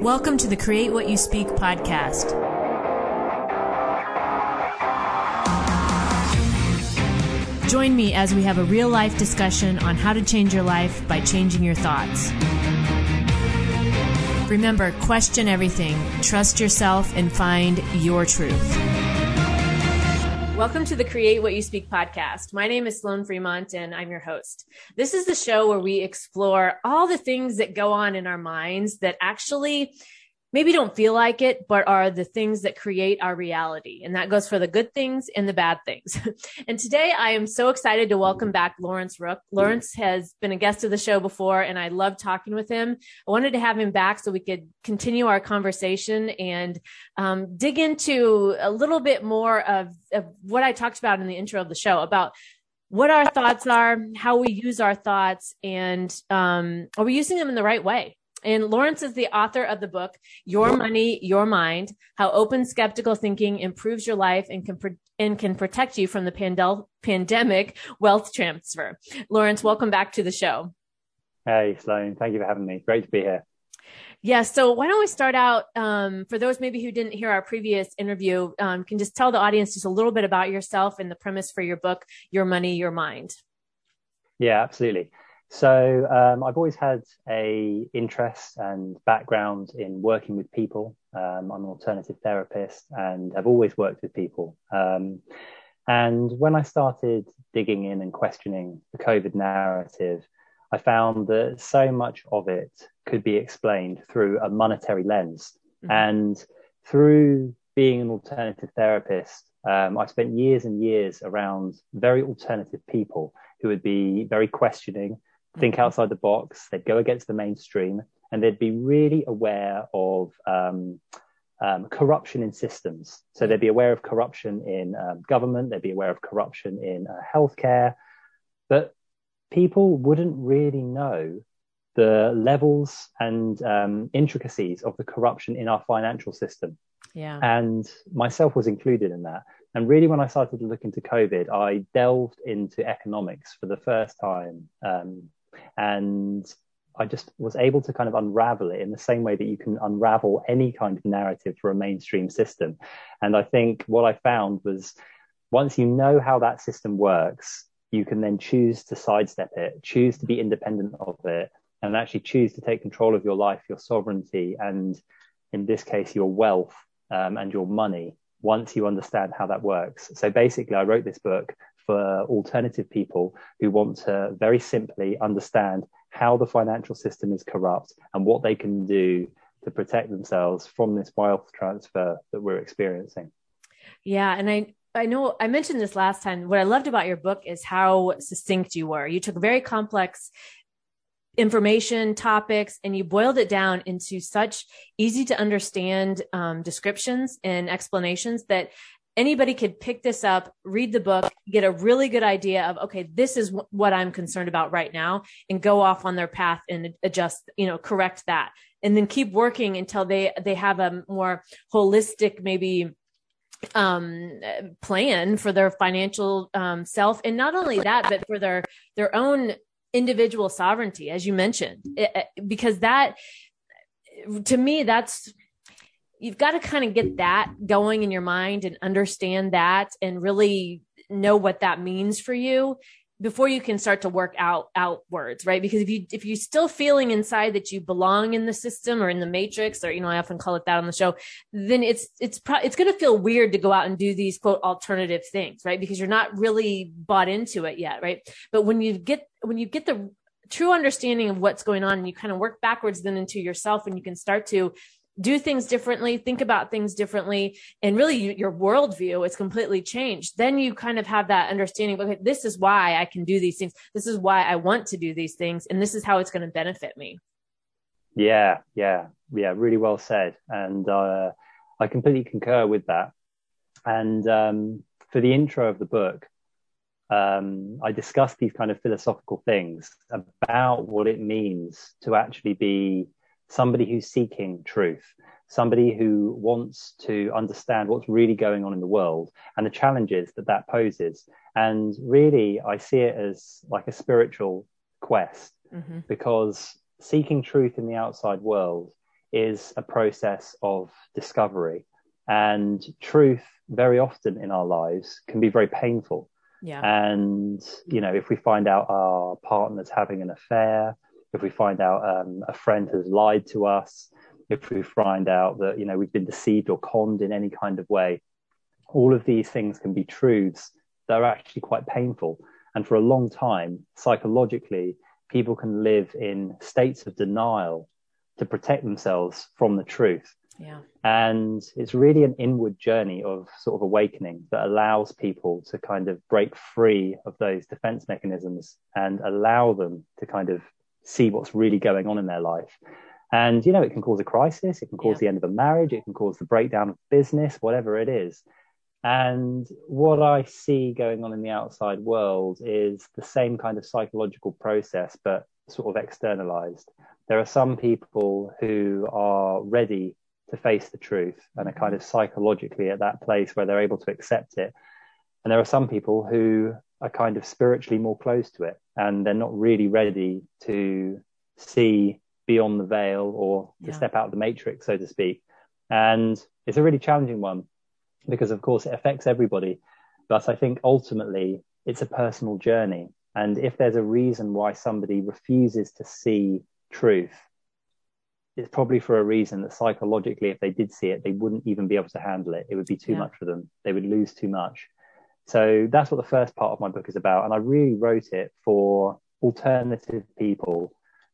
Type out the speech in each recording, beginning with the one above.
Welcome to the Create What You Speak podcast. Join me as we have a real life discussion on how to change your life by changing your thoughts. Remember, question everything, trust yourself, and find your truth. Welcome to the Create What You Speak podcast. My name is Sloan Fremont and I'm your host. This is the show where we explore all the things that go on in our minds that actually maybe don't feel like it, but are the things that create our reality. And that goes for the good things and the bad things. and today I am so excited to welcome back Lawrence Rook. Lawrence has been a guest of the show before and I love talking with him. I wanted to have him back so we could continue our conversation and um, dig into a little bit more of, of what I talked about in the intro of the show about what our thoughts are, how we use our thoughts, and um, are we using them in the right way? And Lawrence is the author of the book, Your Money, Your Mind, How Open Skeptical Thinking Improves Your Life and can, pro- and can protect you from the pandel- pandemic wealth transfer. Lawrence, welcome back to the show. Hey, Sloan. Thank you for having me. Great to be here. Yeah. So why don't we start out um, for those maybe who didn't hear our previous interview, um, can just tell the audience just a little bit about yourself and the premise for your book, Your Money, Your Mind. Yeah, absolutely. So um, I've always had a interest and background in working with people. Um, I'm an alternative therapist and I've always worked with people. Um, and when I started digging in and questioning the COVID narrative, I found that so much of it could be explained through a monetary lens. Mm-hmm. And through being an alternative therapist, um, I spent years and years around very alternative people who would be very questioning, think mm-hmm. outside the box, they'd go against the mainstream, and they'd be really aware of um, um, corruption in systems. So they'd be aware of corruption in um, government, they'd be aware of corruption in uh, healthcare, but people wouldn't really know the levels and um, intricacies of the corruption in our financial system. Yeah. And myself was included in that. And really, when I started to look into COVID, I delved into economics for the first time. Um, and I just was able to kind of unravel it in the same way that you can unravel any kind of narrative for a mainstream system. And I think what I found was once you know how that system works, you can then choose to sidestep it, choose to be independent of it, and actually choose to take control of your life, your sovereignty, and in this case, your wealth um, and your money once you understand how that works. So basically, I wrote this book for alternative people who want to very simply understand how the financial system is corrupt and what they can do to protect themselves from this wealth transfer that we're experiencing. Yeah, and I I know I mentioned this last time. What I loved about your book is how succinct you were. You took very complex information topics and you boiled it down into such easy to understand um, descriptions and explanations that anybody could pick this up, read the book, get a really good idea of, okay, this is w- what I'm concerned about right now and go off on their path and adjust, you know, correct that. And then keep working until they, they have a more holistic, maybe um plan for their financial um self and not only that but for their their own individual sovereignty as you mentioned it, because that to me that's you've got to kind of get that going in your mind and understand that and really know what that means for you before you can start to work out outwards right? Because if you if you're still feeling inside that you belong in the system or in the matrix or you know i often call it that on the show then it's it's pro- it's going to feel weird to go out and do these quote alternative things right? Because you're not really bought into it yet right? But when you get when you get the true understanding of what's going on and you kind of work backwards then into yourself and you can start to do things differently, think about things differently, and really your worldview is completely changed. Then you kind of have that understanding okay, this is why I can do these things. This is why I want to do these things. And this is how it's going to benefit me. Yeah, yeah, yeah, really well said. And uh, I completely concur with that. And um, for the intro of the book, um, I discussed these kind of philosophical things about what it means to actually be somebody who's seeking truth, somebody who wants to understand what's really going on in the world and the challenges that that poses. And really, I see it as like a spiritual quest mm-hmm. because seeking truth in the outside world is a process of discovery. And truth, very often in our lives, can be very painful. Yeah. And, you know, if we find out our partner's having an affair, if we find out um, a friend has lied to us, if we find out that, you know, we've been deceived or conned in any kind of way, all of these things can be truths that are actually quite painful. And for a long time, psychologically, people can live in states of denial to protect themselves from the truth. Yeah. And it's really an inward journey of sort of awakening that allows people to kind of break free of those defense mechanisms and allow them to kind of see what's really going on in their life. And, you know, it can cause a crisis, it can cause yeah. the end of a marriage, it can cause the breakdown of business, whatever it is. And what I see going on in the outside world is the same kind of psychological process, but sort of externalized. There are some people who are ready to face the truth and are kind of psychologically at that place where they're able to accept it. And there are some people who are kind of spiritually more close to it and they're not really ready to see beyond the veil or to yeah. step out of the matrix, so to speak. And it's a really challenging one because, of course, it affects everybody. But I think ultimately it's a personal journey. And if there's a reason why somebody refuses to see truth, it's probably for a reason that psychologically, if they did see it, they wouldn't even be able to handle it. It would be too yeah. much for them. They would lose too much. So that's what the first part of my book is about. And I really wrote it for alternative people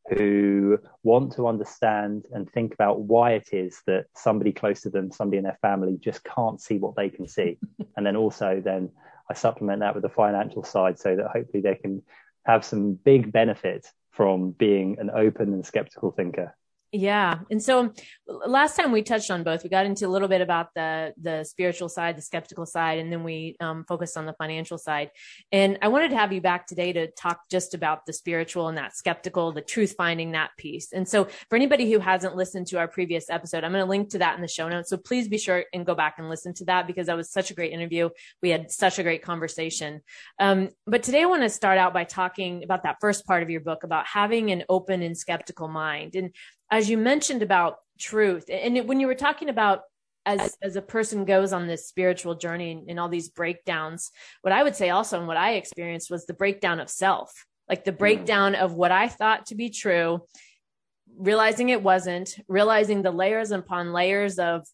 who want to understand and think about why it is that somebody close to them, somebody in their family just can't see what they can see. and then also then I supplement that with the financial side so that hopefully they can have some big benefit from being an open and skeptical thinker. Yeah. And so last time we touched on both, we got into a little bit about the, the spiritual side, the skeptical side, and then we um, focused on the financial side. And I wanted to have you back today to talk just about the spiritual and that skeptical, the truth finding that piece. And so for anybody who hasn't listened to our previous episode, I'm going to link to that in the show notes. So please be sure and go back and listen to that because that was such a great interview. We had such a great conversation. Um, but today I want to start out by talking about that first part of your book about having an open and skeptical mind. And as you mentioned about truth and it, when you were talking about as as a person goes on this spiritual journey and, and all these breakdowns what i would say also and what i experienced was the breakdown of self like the mm. breakdown mm. of what i thought to be true realizing it wasn't realizing the layers upon layers of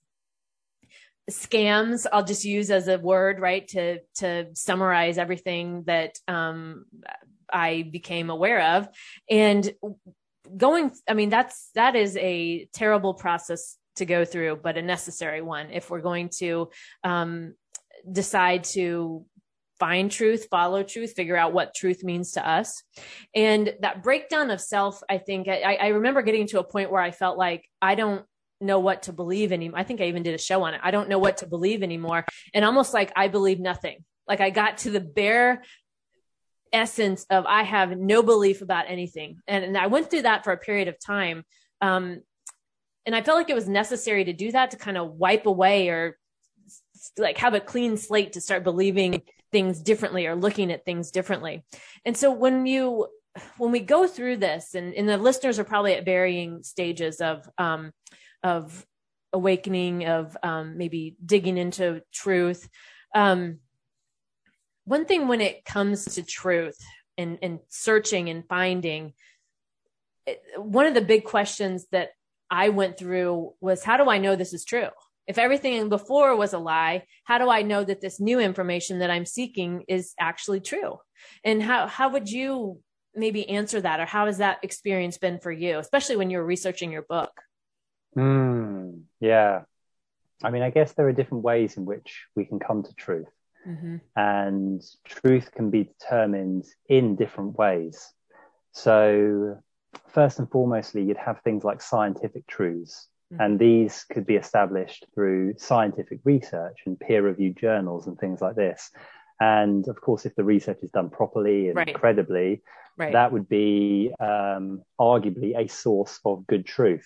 scams i'll just use as a word right to to summarize everything that um i became aware of and going i mean that's that is a terrible process to go through but a necessary one if we're going to um, decide to find truth follow truth figure out what truth means to us. And that breakdown of self i think I, I remember getting to a point where i felt like i don't know what to believe anymore i think i even did a show on it. I don't know what to believe anymore. And almost like i believe nothing. Like i got to the bare essence of I have no belief about anything. And, and I went through that for a period of time. Um, and I felt like it was necessary to do that to kind of wipe away or like have a clean slate to start believing things differently or looking at things differently. And so when you, when we go through this and, and the listeners are probably at varying stages of, um, of awakening, of, um, maybe digging into truth, um, one thing when it comes to truth and, and searching and finding, it, one of the big questions that I went through was how do I know this is true? If everything before was a lie, how do I know that this new information that I'm seeking is actually true? And how, how would you maybe answer that? Or how has that experience been for you, especially when you were researching your book? Mm, yeah. I mean, I guess there are different ways in which we can come to truth. Mm-hmm. And truth can be determined in different ways. So, first and foremostly, you'd have things like scientific truths. Mm-hmm. And these could be established through scientific research and peer reviewed journals and things like this. And of course, if the research is done properly and right. credibly, right. that would be um, arguably a source of good truth.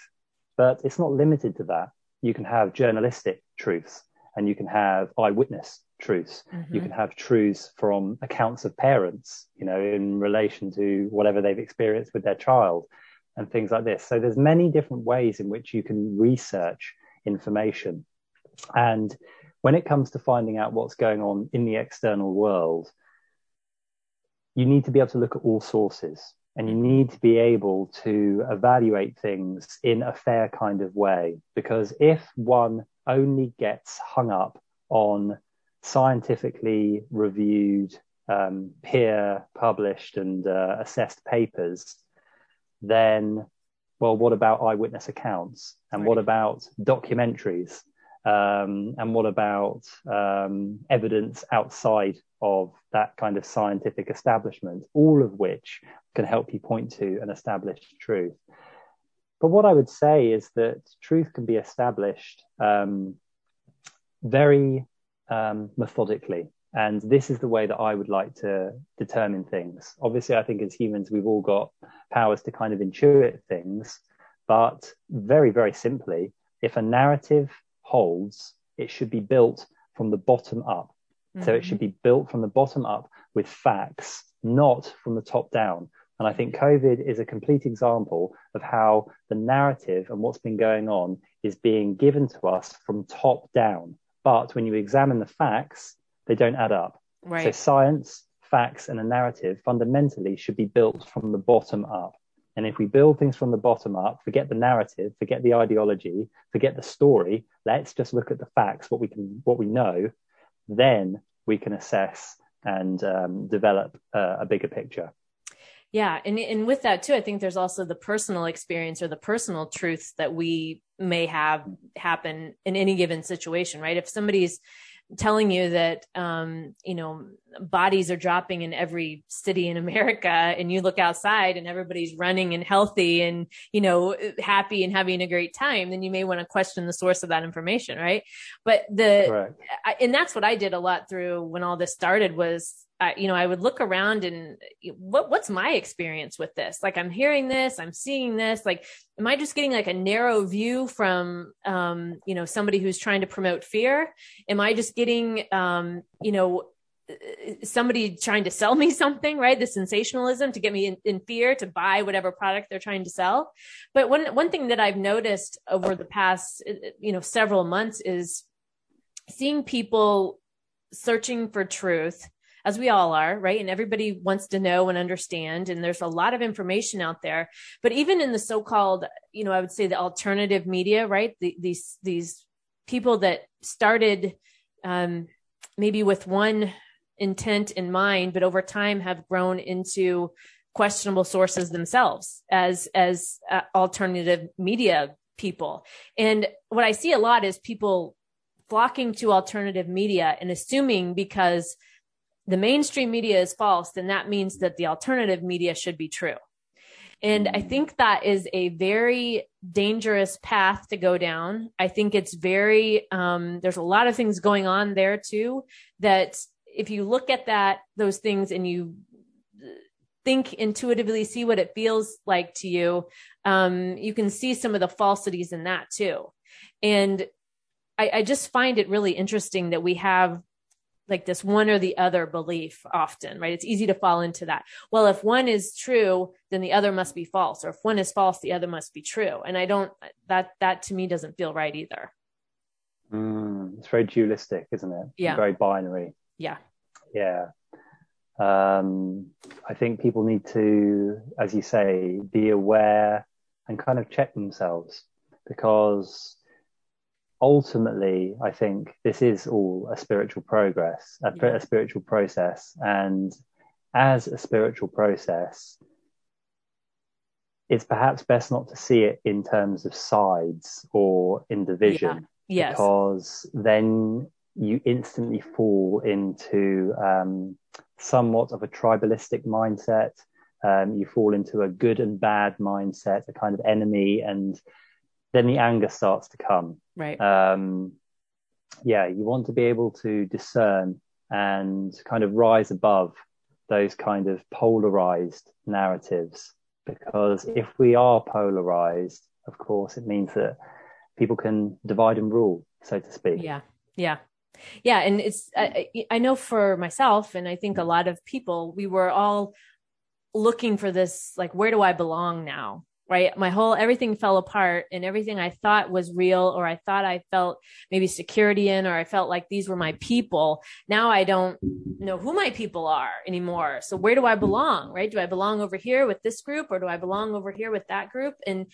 But it's not limited to that. You can have journalistic truths and you can have eyewitness truths. Mm-hmm. You can have truths from accounts of parents, you know, in relation to whatever they've experienced with their child. and things like this. So there's many different ways in which you can research information. And when it comes to finding out what's going on in the external world, you need to be able to look at all sources and you need to be able to evaluate things in a fair kind of way. Because if one only gets hung up on scientifically reviewed, um, peer published and uh, assessed papers, then, well, what about eyewitness accounts? And right. what about documentaries? Um, and what about um, evidence outside of that kind of scientific establishment, all of which can help you point to an established truth. But what I would say is that truth can be established um, very um, methodically. And this is the way that I would like to determine things. Obviously, I think as humans, we've all got powers to kind of intuit things. But very, very simply, if a narrative holds, it should be built from the bottom up. Mm-hmm. So it should mm-hmm. be built from the bottom up with facts, not from the top down. And I think COVID is a complete example of how the narrative and what's been going on is being given to us from top down. But when you examine the facts, they don't add up. Right. So science, facts, and a narrative fundamentally should be built from the bottom up. And if we build things from the bottom up, forget the narrative, forget the ideology, forget the story, let's just look at the facts, what we can, what we know, then we can assess and um, develop uh, a bigger picture. Yeah, and and with that too, I think there's also the personal experience or the personal truths that we may have happen in any given situation, right? If somebody's telling you that um, you know bodies are dropping in every city in America, and you look outside and everybody's running and healthy and you know happy and having a great time, then you may want to question the source of that information, right? But the I, and that's what I did a lot through when all this started was I, you know, I would look around and what what's my experience with this? Like I'm hearing this, I'm seeing this. Like, am I just getting like a narrow view from, um, you know, somebody who's trying to promote fear? Am I just getting, um, you know, somebody trying to sell me something, right? The sensationalism to get me in, in, fear to buy whatever product they're trying to sell. But one one thing that I've noticed over the past, you know, several months is seeing people searching for truth as we all are, right? And everybody wants to know and understand. And there's a lot of information out there. But even in the so-called, you know, I would say the alternative media, right? The, these these people that started um, maybe with one intent in mind, but over time have grown into questionable sources themselves as as uh, alternative media people. And what I see a lot is people flocking to alternative media and assuming because the mainstream media is false, then that means that the alternative media should be true. And I think that is a very dangerous path to go down. I think it's very, um, there's a lot of things going on there too that if you look at that, those things and you think intuitively, see what it feels like to you, um, you can see some of the falsities in that too. And I, I just find it really interesting that we have like this one or the other belief often, right? It's easy to fall into that. Well, if one is true, then the other must be false. Or if one is false, the other must be true. And I don't, that, that to me doesn't feel right either. Mm, it's very dualistic, isn't it? Yeah. Very binary. Yeah. Yeah. Um, I think people need to, as you say, be aware and kind of check themselves because ultimately, I think this is all a spiritual progress, a, yeah. a spiritual process. And as a spiritual process, it's perhaps best not to see it in terms of sides or in division. Yeah. Yes. Because then you instantly fall into um, somewhat of a tribalistic mindset. Um, you fall into a good and bad mindset, a kind of enemy and then the anger starts to come. Right. Um, yeah, you want to be able to discern and kind of rise above those kind of polarized narratives. Because if we are polarized, of course, it means that people can divide and rule, so to speak. Yeah. Yeah. Yeah. And it's, I, I know for myself, and I think a lot of people, we were all looking for this, like, where do I belong now? Right? My whole everything fell apart and everything I thought was real or I thought I felt maybe security in or I felt like these were my people. Now I don't know who my people are anymore. So where do I belong, right? Do I belong over here with this group or do I belong over here with that group? And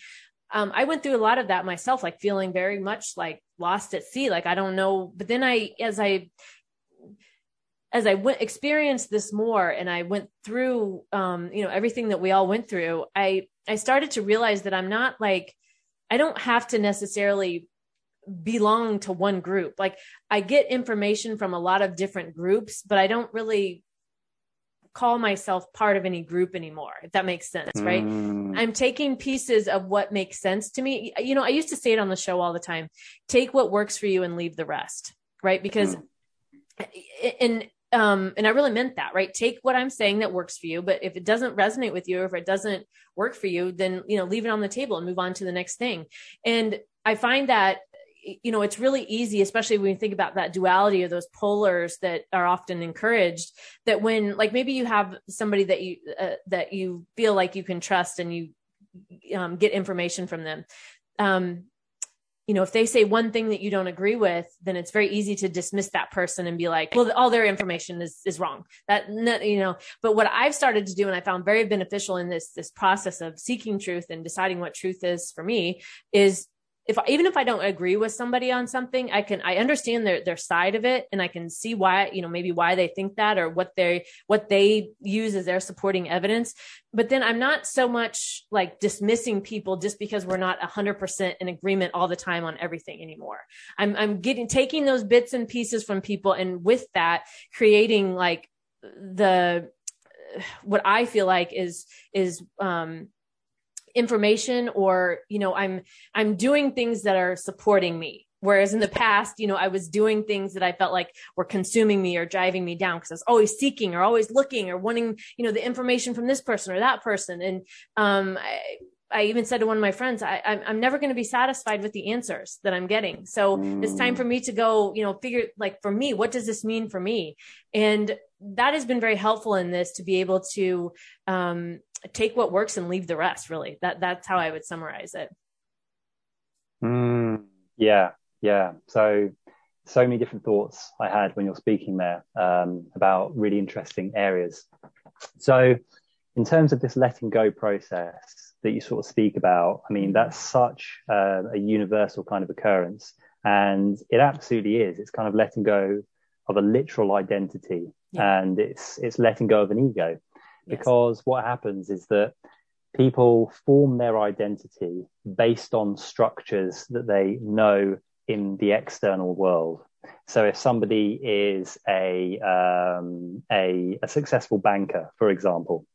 um, I went through a lot of that myself, like feeling very much like lost at sea. Like I don't know. But then I, as I as I went experienced this more and I went through um, you know everything that we all went through, I I started to realize that I'm not like I don't have to necessarily belong to one group. Like I get information from a lot of different groups, but I don't really call myself part of any group anymore, if that makes sense, right? Mm. I'm taking pieces of what makes sense to me. You know, I used to say it on the show all the time take what works for you and leave the rest, right? Because, mm. and, um, and I really meant that, right? Take what I'm saying that works for you, but if it doesn't resonate with you, or if it doesn't work for you, then, you know, leave it on the table and move on to the next thing. And I find that you know it's really easy especially when you think about that duality of those polars that are often encouraged that when like maybe you have somebody that you uh, that you feel like you can trust and you um, get information from them um, you know if they say one thing that you don't agree with then it's very easy to dismiss that person and be like well all their information is is wrong. That you know but what i've started to do and i found very beneficial in this this process of seeking truth and deciding what truth is for me is if even if I don't agree with somebody on something, I can I understand their their side of it and I can see why, you know, maybe why they think that or what they what they use as their supporting evidence. But then I'm not so much like dismissing people just because we're not 100% in agreement all the time on everything anymore. I'm I'm getting taking those bits and pieces from people and with that creating like the what I feel like is is um information or you know i'm i'm doing things that are supporting me whereas in the past you know i was doing things that i felt like were consuming me or driving me down because i was always seeking or always looking or wanting you know the information from this person or that person and um I, I even said to one of my friends, I, I'm never going to be satisfied with the answers that I'm getting. So mm. it's time for me to go, you know, figure like for me, what does this mean for me? And that has been very helpful in this to be able to um, take what works and leave the rest really. That that's how i would summarize it. Mm, yeah yeah. So so many different thoughts i had when you're speaking there um, about really interesting areas. So in terms of this letting go process that you sort of speak about i mean that's such uh, a universal kind of occurrence and it absolutely is. It's kind of letting go of a literal identity yeah. and it's it's letting go of an ego because yes. what happens is that people form their identity based on structures that they know in the external world. So if somebody is a, um, a, a successful banker, for example,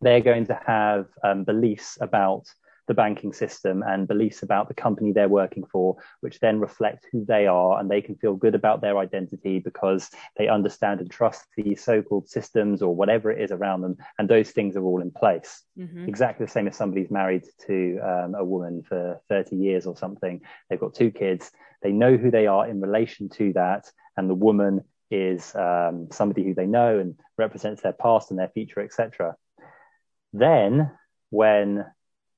they're going to have um, beliefs about the banking system and beliefs about the company they're working for, which then reflect who they are and they can feel good about their identity because they understand and trust the so-called systems or whatever it is around them. And those things are all in place. Mm-hmm. Exactly the same as somebody's married to um, a woman for 30 years or something. They've got two kids. They know who they are in relation to that. And the woman is um, somebody who they know and represents their past and their future, etc. Then when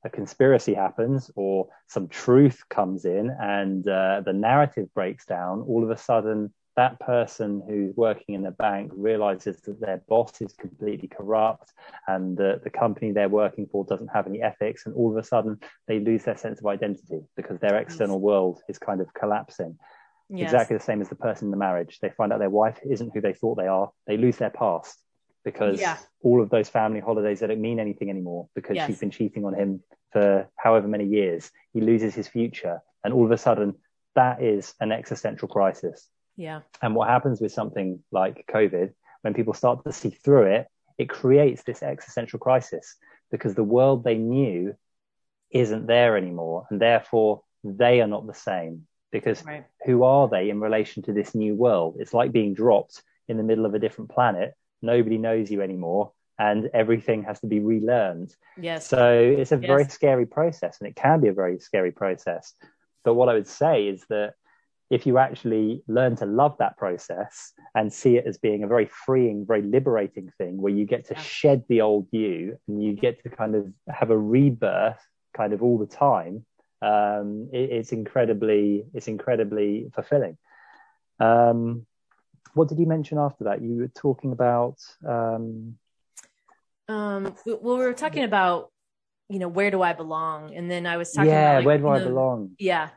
a conspiracy happens or some truth comes in and uh, the narrative breaks down, all of a sudden that person who's working in the bank realizes that their boss is completely corrupt and that the company they're working for doesn't have any ethics. And all of a sudden they lose their sense of identity because their external world is kind of collapsing. Yes. Exactly the same as the person in the marriage. They find out their wife isn't who they thought they are. They lose their past because yeah. all of those family holidays they don't mean anything anymore because yes. she's been cheating on him for however many years. He loses his future, and all of a sudden, that is an existential crisis. Yeah. And what happens with something like COVID, when people start to see through it, it creates this existential crisis because the world they knew isn't there anymore, and therefore they are not the same. Because right. who are they in relation to this new world? It's like being dropped in the middle of a different planet nobody knows you anymore and everything has to be relearned. Yes. So it's a yes. very scary process and it can be a very scary process. But what I would say is that if you actually learn to love that process and see it as being a very freeing, very liberating thing where you get to yeah. shed the old you and you get to kind of have a rebirth kind of all the time, um, it, it's incredibly, it's incredibly fulfilling. Um, what did you mention after that? You were talking about. Um, um, well, we were talking about, you know, where do I belong? And then I was talking yeah, about. Like, where do I the, belong? Yeah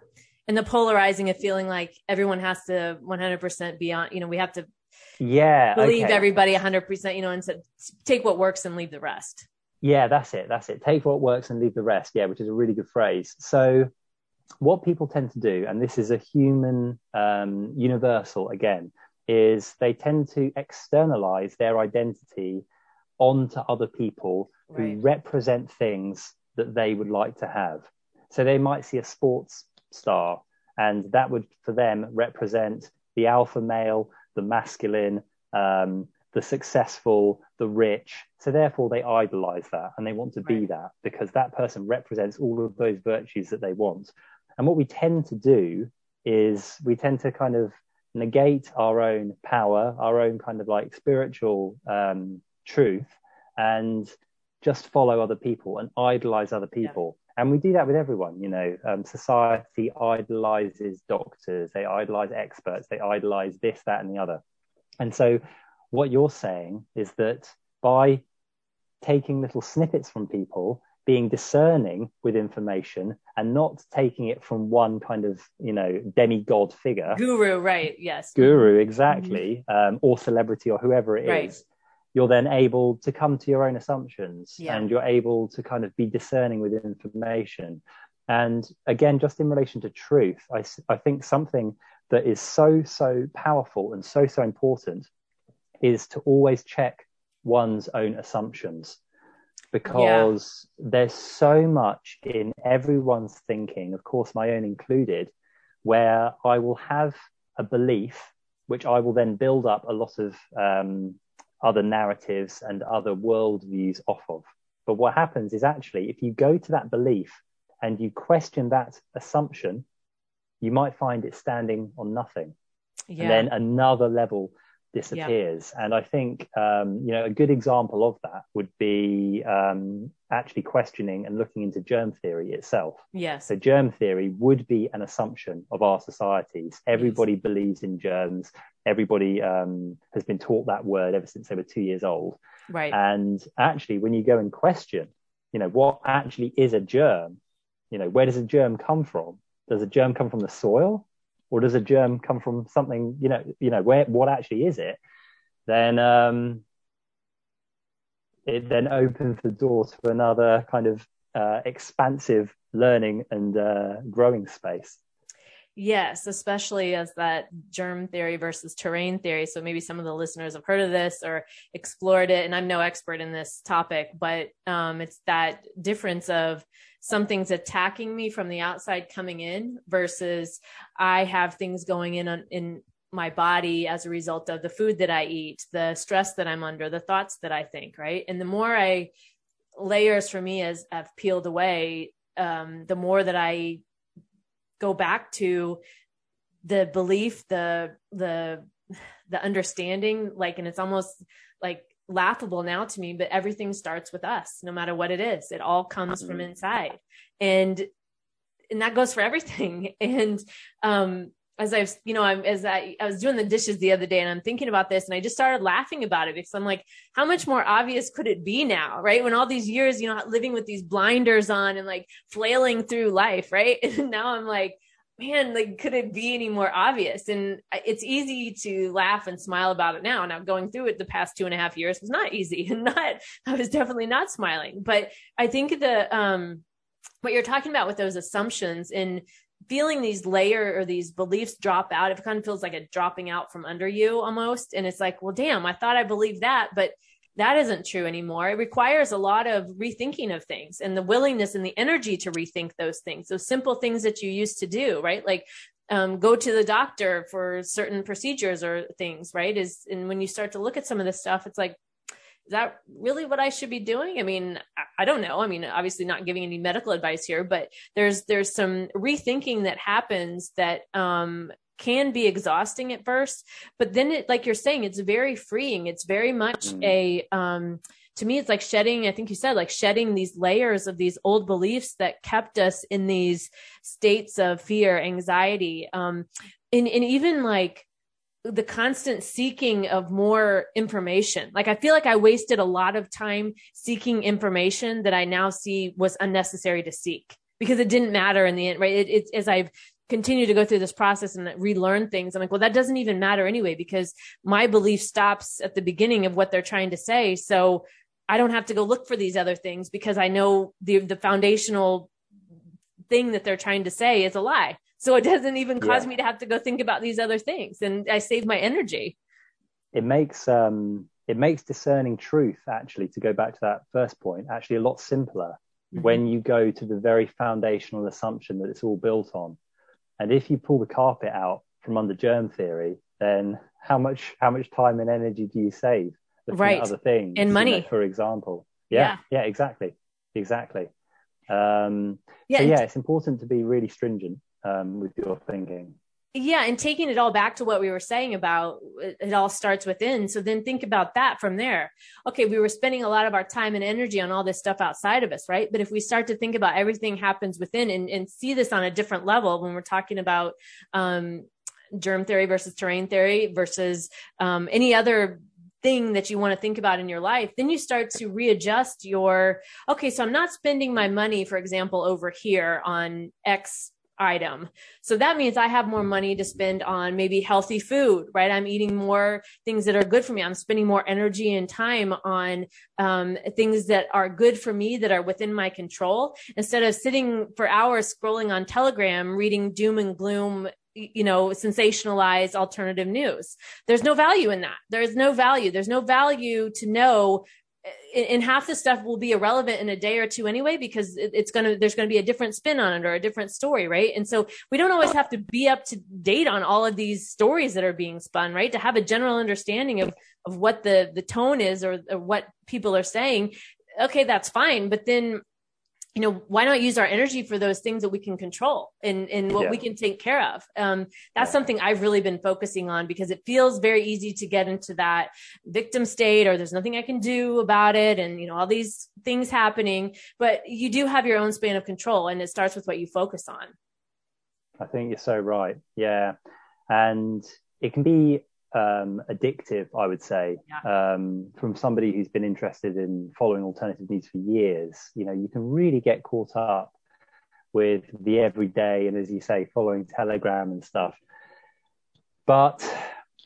and the polarizing of feeling like everyone has to 100% be on you know we have to yeah believe okay. everybody 100% you know and so take what works and leave the rest yeah that's it that's it take what works and leave the rest yeah which is a really good phrase so what people tend to do and this is a human um, universal again is they tend to externalize their identity onto other people right. who represent things that they would like to have so they might see a sports star. And that would, for them, represent the alpha male, the masculine, um, the successful, the rich. So therefore, they idolize that and they want to be that because that person represents all of those virtues that they want. And what we tend to do is we tend to kind of negate our own power, our own kind of like spiritual um, truth, and just follow other people and idolize other people. And we do that with everyone you know um, society idolizes doctors they idolize experts they idolize this that and the other. And so what you're saying is that by taking little snippets from people being discerning with information and not taking it from one kind of you know demigod figure guru right yes guru exactly mm-hmm. um, or celebrity or whoever it right. is you're then able to come to your own assumptions yeah. and you're able to kind of be discerning with information. And again, just in relation to truth, I, I think something that is so, so powerful and so, so important is to always check one's own assumptions because yeah. there's so much in everyone's thinking, of course, my own included, where I will have a belief which I will then build up a lot of um, other narratives and other worldviews off of. But what happens is actually, if you go to that belief and you question that assumption, you might find it standing on nothing. Yeah. And then another level disappears. Yeah. And I think, um, you know, a good example of that would be um, actually questioning and looking into germ theory itself. Yes. So germ theory would be an assumption of our societies. Everybody yes. believes in germs. Everybody um, has been taught that word ever since they were two years old. Right. And actually, when you go and question, you know, what actually is a germ? You know, where does a germ come from? Does a germ come from the soil? Or does a germ come from something you know you know where what actually is it? Then um, it then opens the door to another kind of uh, expansive learning and uh, growing space Yes, especially as that germ theory versus terrain theory. So maybe some of the listeners have heard of this or explored it. And I'm no expert in this topic, but um, it's that difference of something's attacking me from the outside coming in versus I have things going in on, in my body as a result of the food that I eat, the stress that I'm under, the thoughts that I think, right? And the more I layers for me as have peeled away, um, the more that I go back to the belief, the the the understanding, like, and it's almost like laughable now to me, but everything starts with us, no matter what it is. It all comes mm-hmm. from inside. And and that goes for everything. And um as I've, you know, I'm as I, I was doing the dishes the other day and I'm thinking about this and I just started laughing about it because I'm like, how much more obvious could it be now? Right. When all these years, you know, living with these blinders on and like flailing through life. Right. And now I'm like, man, like, could it be any more obvious? And it's easy to laugh and smile about it now. Now, going through it the past two and a half years was not easy and not, I was definitely not smiling. But I think the, um, what you're talking about with those assumptions and feeling these layer or these beliefs drop out, it kind of feels like a dropping out from under you almost. And it's like, well, damn, I thought I believed that, but that isn't true anymore. It requires a lot of rethinking of things and the willingness and the energy to rethink those things, those simple things that you used to do, right? Like, um, go to the doctor for certain procedures or things, right? Is, and when you start to look at some of this stuff, it's like, is that really what I should be doing? I mean, I don't know. I mean, obviously not giving any medical advice here, but there's there's some rethinking that happens that um, can be exhausting at first, but then it, like you're saying, it's very freeing. It's very much mm. a, um, to me, it's like shedding, I think you said, like shedding these layers of these old beliefs that kept us in these states of fear, anxiety, um, and, and even like, the constant seeking of more information. Like I feel like I wasted a lot of time seeking information that I now see was unnecessary to seek because it didn't matter in the end, right? It, it's as I've continued to go through this process and relearn things. I'm like, well, that doesn't even matter anyway, because my belief stops at the beginning of what they're trying to say. So I don't have to go look for these other things because I know the, the foundational thing that they're trying to say is a lie. So it doesn't even cause yeah. me to have to go think about these other things and I save my energy. It makes, um, it makes discerning truth actually to go back to that first point actually a lot simpler mm-hmm. when you go to the very foundational assumption that it's all built on. And if you pull the carpet out from under germ theory then how much how much time and energy do you save right. other things and money you know, for example? Yeah, yeah. Yeah exactly. Exactly. Um yeah, so yeah it's important to be really stringent um with your thinking? Yeah and taking it all back to what we were saying about it all starts within. So then think about that from there. Okay we were spending a lot of our time and energy on all this stuff outside of us right? But if we start to think about everything happens within and, and see this on a different level when we're talking about um, germ theory versus terrain theory versus um, any other thing that you want to think about in your life, then you start to readjust your, okay, so I'm not spending my money, for example, over here on X item. So that means I have more money to spend on maybe healthy food, right? I'm eating more things that are good for me. I'm spending more energy and time on um, things that are good for me that are within my control instead of sitting for hours scrolling on Telegram, reading doom and gloom you know sensationalized alternative news there's no value in that there's no value there's no value to know and half the stuff will be irrelevant in a day or two anyway because it's going to there's going to be a different spin on it or a different story right? And so we don't always have to be up to date on all of these stories that are being spun right? To have a general understanding of of what the the tone is or, or what people are saying okay that's fine. But then you know why not use our energy for those things that we can control and and what yeah. we can take care of? Um, that's yeah. something i've really been focusing on because it feels very easy to get into that victim state or there's nothing i can do about it and you know all these things happening. But you do have your own span of control and it starts with what you focus on. I think you're so right. Yeah. And it can be um, addictive, I would say, yeah. um, from somebody who's been interested in following alternative news for years. You know, you can really get caught up with the everyday and, as you say, following Telegram and stuff. But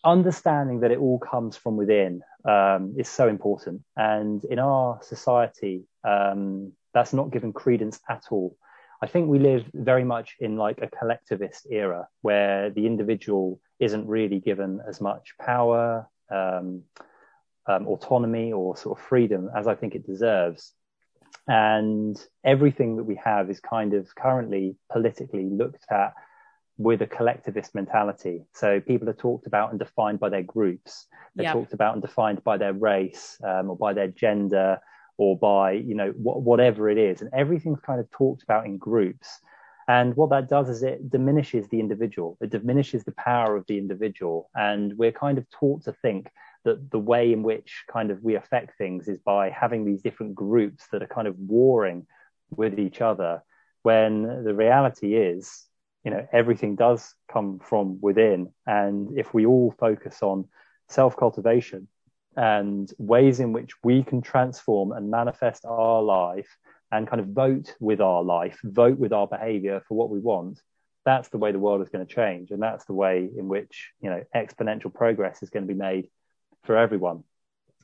understanding that it all comes from within um, is so important. And in our society, um, that's not given credence at all. I think we live very much in like a collectivist era where the individual isn't really given as much power, um, um, autonomy, or sort of freedom as I think it deserves. And everything that we have is kind of currently politically looked at with a collectivist mentality. So people are talked about and defined by their groups. They're yep. talked about and defined by their race um, or by their gender or by, you know, wh- whatever it is. And everything's kind of talked about in groups. And what that does is it diminishes the individual, it diminishes the power of the individual. And we're kind of taught to think that the way in which kind of we affect things is by having these different groups that are kind of warring with each other, when the reality is, you know, everything does come from within. And if we all focus on self cultivation and ways in which we can transform and manifest our life and kind of vote with our life, vote with our behavior for what we want, that's the way the world is going to change. And that's the way in which, you know, exponential progress is going to be made for everyone.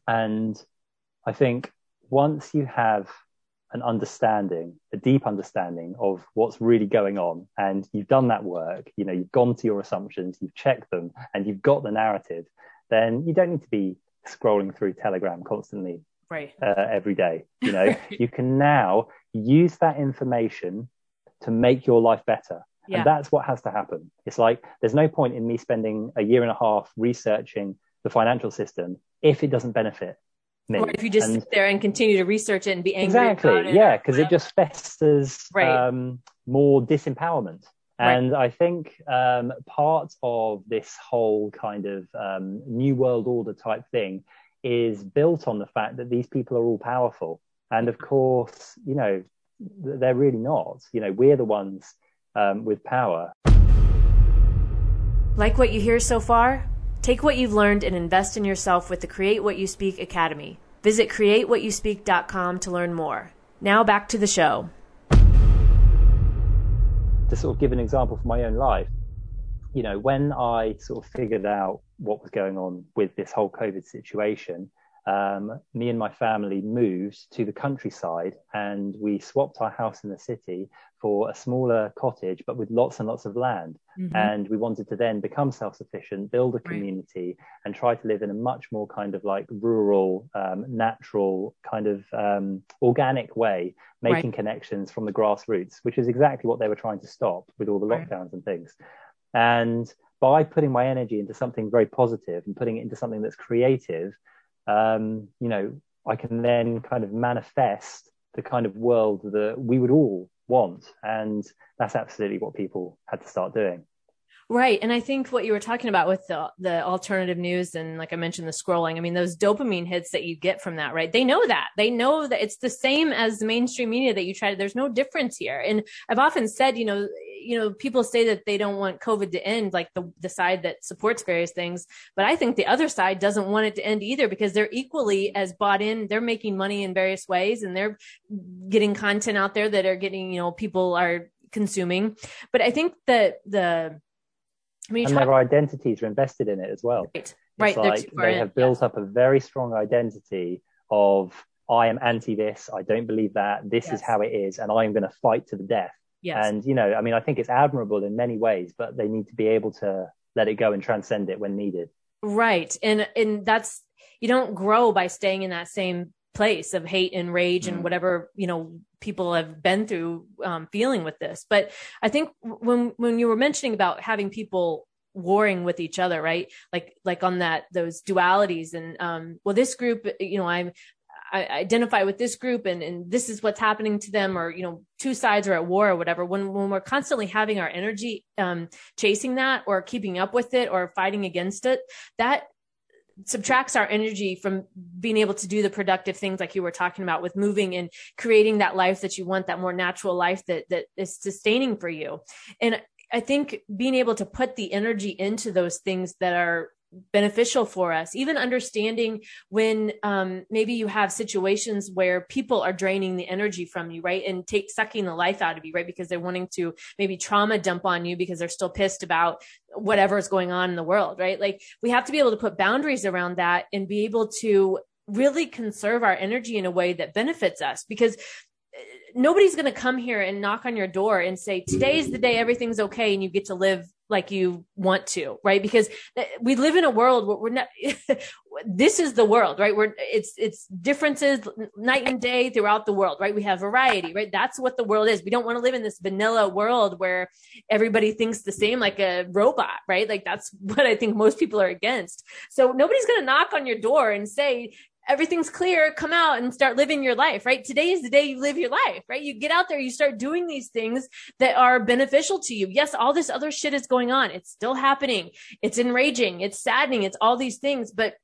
And I think once you have an understanding, a deep understanding of what's really going on, and you've done that work, you know, you've gone to your assumptions, you've checked them, and you've got the narrative, then you don't need to be scrolling through Telegram constantly right. uh, every day. You know, you can now use that information to make your life better. Yeah. And that's what has to happen. It's like there's no point in me spending a year and a half researching the financial system if it doesn't benefit me. Or if you just and, sit there and continue to research it and be angry exactly, yeah, because it just festers right. um, more disempowerment. And right. I think um, part of this whole kind of um, new world order type thing is built on the fact that these people are all powerful. And of course, you know, they're really not. You know, we're the ones um, with power. Like what you hear so far? Take what you've learned and invest in yourself with the Create What You Speak Academy. Visit createwhatyouspeak.com to learn more. Now back to the show. To sort of give an example from my own life, you know, when I sort of figured out what was going on with this whole COVID situation, um, me and my family moved to the countryside and we swapped our house in the city for a smaller cottage, but with lots and lots of land. Mm-hmm. And we wanted to then become self sufficient, build a community, right. and try to live in a much more kind of like rural, um, natural, kind of um, organic way, making right. connections from the grassroots, which is exactly what they were trying to stop with all the lockdowns right. and things. And by putting my energy into something very positive and putting it into something that's creative, um, you know, I can then kind of manifest the kind of world that we would all want. And that's absolutely what people had to start doing. Right. And I think what you were talking about with the, the alternative news and like I mentioned, the scrolling, I mean, those dopamine hits that you get from that, right? They know that. They know that it's the same as mainstream media that you try to, there's no difference here. And I've often said, you know, you know, people say that they don't want COVID to end, like the, the side that supports various things. But I think the other side doesn't want it to end either because they're equally as bought in. They're making money in various ways and they're getting content out there that are getting, you know, people are consuming. But I think that the, I mean, and their identities are invested in it as well. Right. It's right. Like they have built yeah. up a very strong identity of I am anti this. I don't believe that. This yes. is how it is, and I am going to fight to the death. Yes. And you know, I mean, I think it's admirable in many ways, but they need to be able to let it go and transcend it when needed. Right. And and that's you don't grow by staying in that same place of hate and rage mm and whatever you know people have been through um, feeling with this. But i think when when you were mentioning about having people warring with each other right? Like like on that those dualities and um well this group you know i'm I identify with this group and, and this is what's happening to them or you know two sides are at war or whatever. When when we're constantly having our energy um chasing that or keeping up with it or fighting against it that subtracts our energy from being able to do the productive things like you were talking about with moving and creating that life that you want that more natural life that that is sustaining for you. And i think being able to put the energy into those things that are beneficial for us. Even understanding when um, maybe you have situations where people are draining the energy from you right? And take sucking the life out of you right? Because they're wanting to maybe trauma dump on you because they're still pissed about whatever is going on in the world right? Like we have to be able to put boundaries around that and be able to really conserve our energy in a way that benefits us. Because nobody's going to come here and knock on your door and say today's the day everything's okay and you get to live like you want to, right? Because uh, we live in a world where we're not, this is the world, right? We're, it's, it's differences night and day throughout the world, right? We have variety, right? That's what the world is. We don't want to live in this vanilla world where everybody thinks the same like a robot, right? Like that's what I think most people are against. So nobody's going to knock on your door and say, everything's clear, come out and start living your life, right? Today is the day you live your life, right? You get out there, you start doing these things that are beneficial to you. Yes, all this other shit is going on. It's still happening. It's enraging. It's saddening. It's all these things, but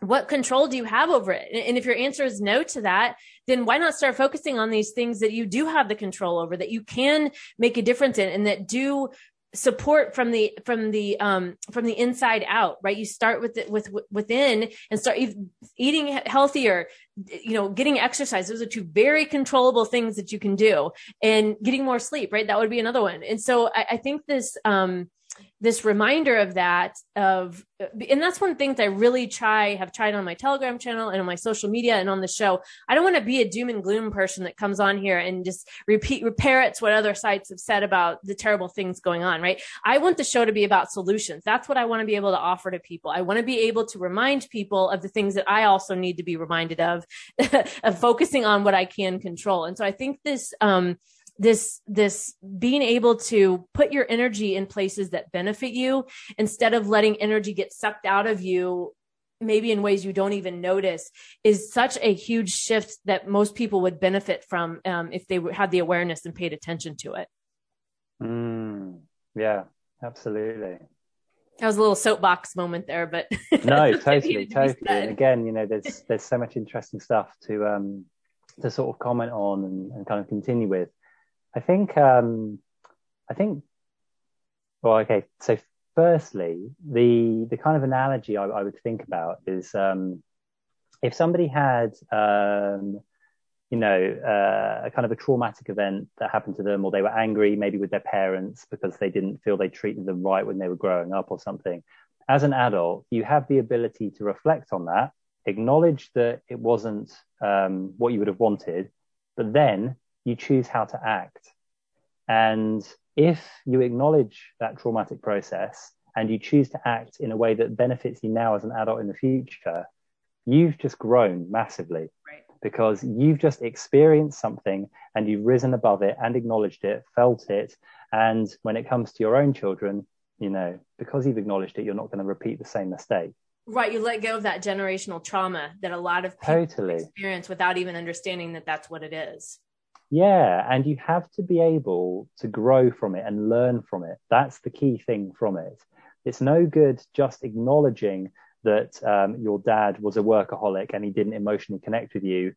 what control do you have over it? And if your answer is no to that, then why not start focusing on these things that you do have the control over, that you can make a difference in, and that do support from the from the um from the inside out right? You start with it with within and start eating healthier you know getting exercise. Those are two very controllable things that you can do and getting more sleep right? That would be another one. And so i, I think this um this reminder of that of and that's one the things i really try have tried on my telegram channel and on my social media and on the show. I don't want to be a doom and gloom person that comes on here and just repeat reparrots what other sites have said about the terrible things going on right? I want the show to be about solutions. That's what i want to be able to offer to people. I want to be able to remind people of the things that i also need to be reminded of of focusing on what i can control. And so i think this um this this being able to put your energy in places that benefit you instead of letting energy get sucked out of you maybe in ways you don't even notice is such a huge shift that most people would benefit from um, if they had the awareness and paid attention to it Mm, yeah, absolutely. That was a little soapbox moment there, but no, totally, totally. And again, you know, there's there's so much interesting stuff to um to sort of comment on and, and kind of continue with. I think um I think well, okay. So firstly, the the kind of analogy I, I would think about is um, if somebody had um, you know uh, a kind of a traumatic event that happened to them, or they were angry maybe with their parents because they didn't feel they treated them right when they were growing up or something. As an adult, you have the ability to reflect on that, acknowledge that it wasn't um, what you would have wanted, but then you choose how to act. And if you acknowledge that traumatic process and you choose to act in a way that benefits you now as an adult in the future, you've just grown massively right. because you've just experienced something and you've risen above it and acknowledged it, felt it. And when it comes to your own children, you know, because you've acknowledged it, you're not going to repeat the same mistake. Right, you let go of that generational trauma that a lot of people totally. experience without even understanding that that's what it is. Yeah, and you have to be able to grow from it and learn from it. That's the key thing from it. It's no good just acknowledging that um, your dad was a workaholic and he didn't emotionally connect with you,